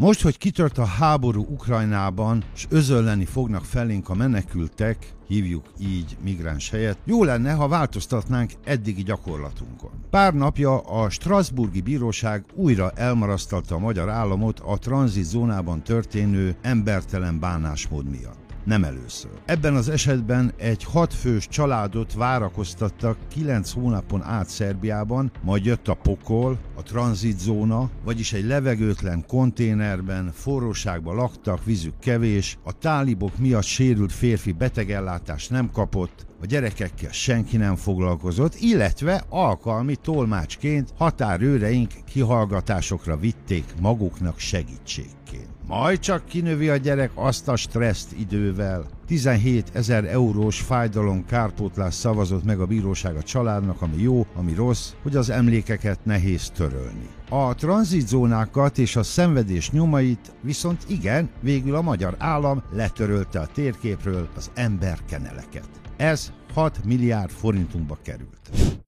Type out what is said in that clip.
Most, hogy kitört a háború Ukrajnában, és özölleni fognak felénk a menekültek, hívjuk így migráns helyett, jó lenne, ha változtatnánk eddigi gyakorlatunkon. Pár napja a Strasburgi Bíróság újra elmarasztalta a magyar államot a tranzitzónában történő embertelen bánásmód miatt nem először. Ebben az esetben egy hatfős családot várakoztattak 9 hónapon át Szerbiában, majd jött a pokol, a tranzitzóna, vagyis egy levegőtlen konténerben, forróságban laktak, vízük kevés, a tálibok miatt sérült férfi betegellátást nem kapott, a gyerekekkel senki nem foglalkozott, illetve alkalmi tolmácsként határőreink kihallgatásokra vitték maguknak segítségként. Majd csak kinövi a gyerek azt a stresszt idővel. 17 ezer eurós fájdalom kárpótlás szavazott meg a bíróság a családnak, ami jó, ami rossz, hogy az emlékeket nehéz törölni. A tranzitzónákat és a szenvedés nyomait viszont igen, végül a magyar állam letörölte a térképről az emberkeneleket. Ez 6 milliárd forintunkba került.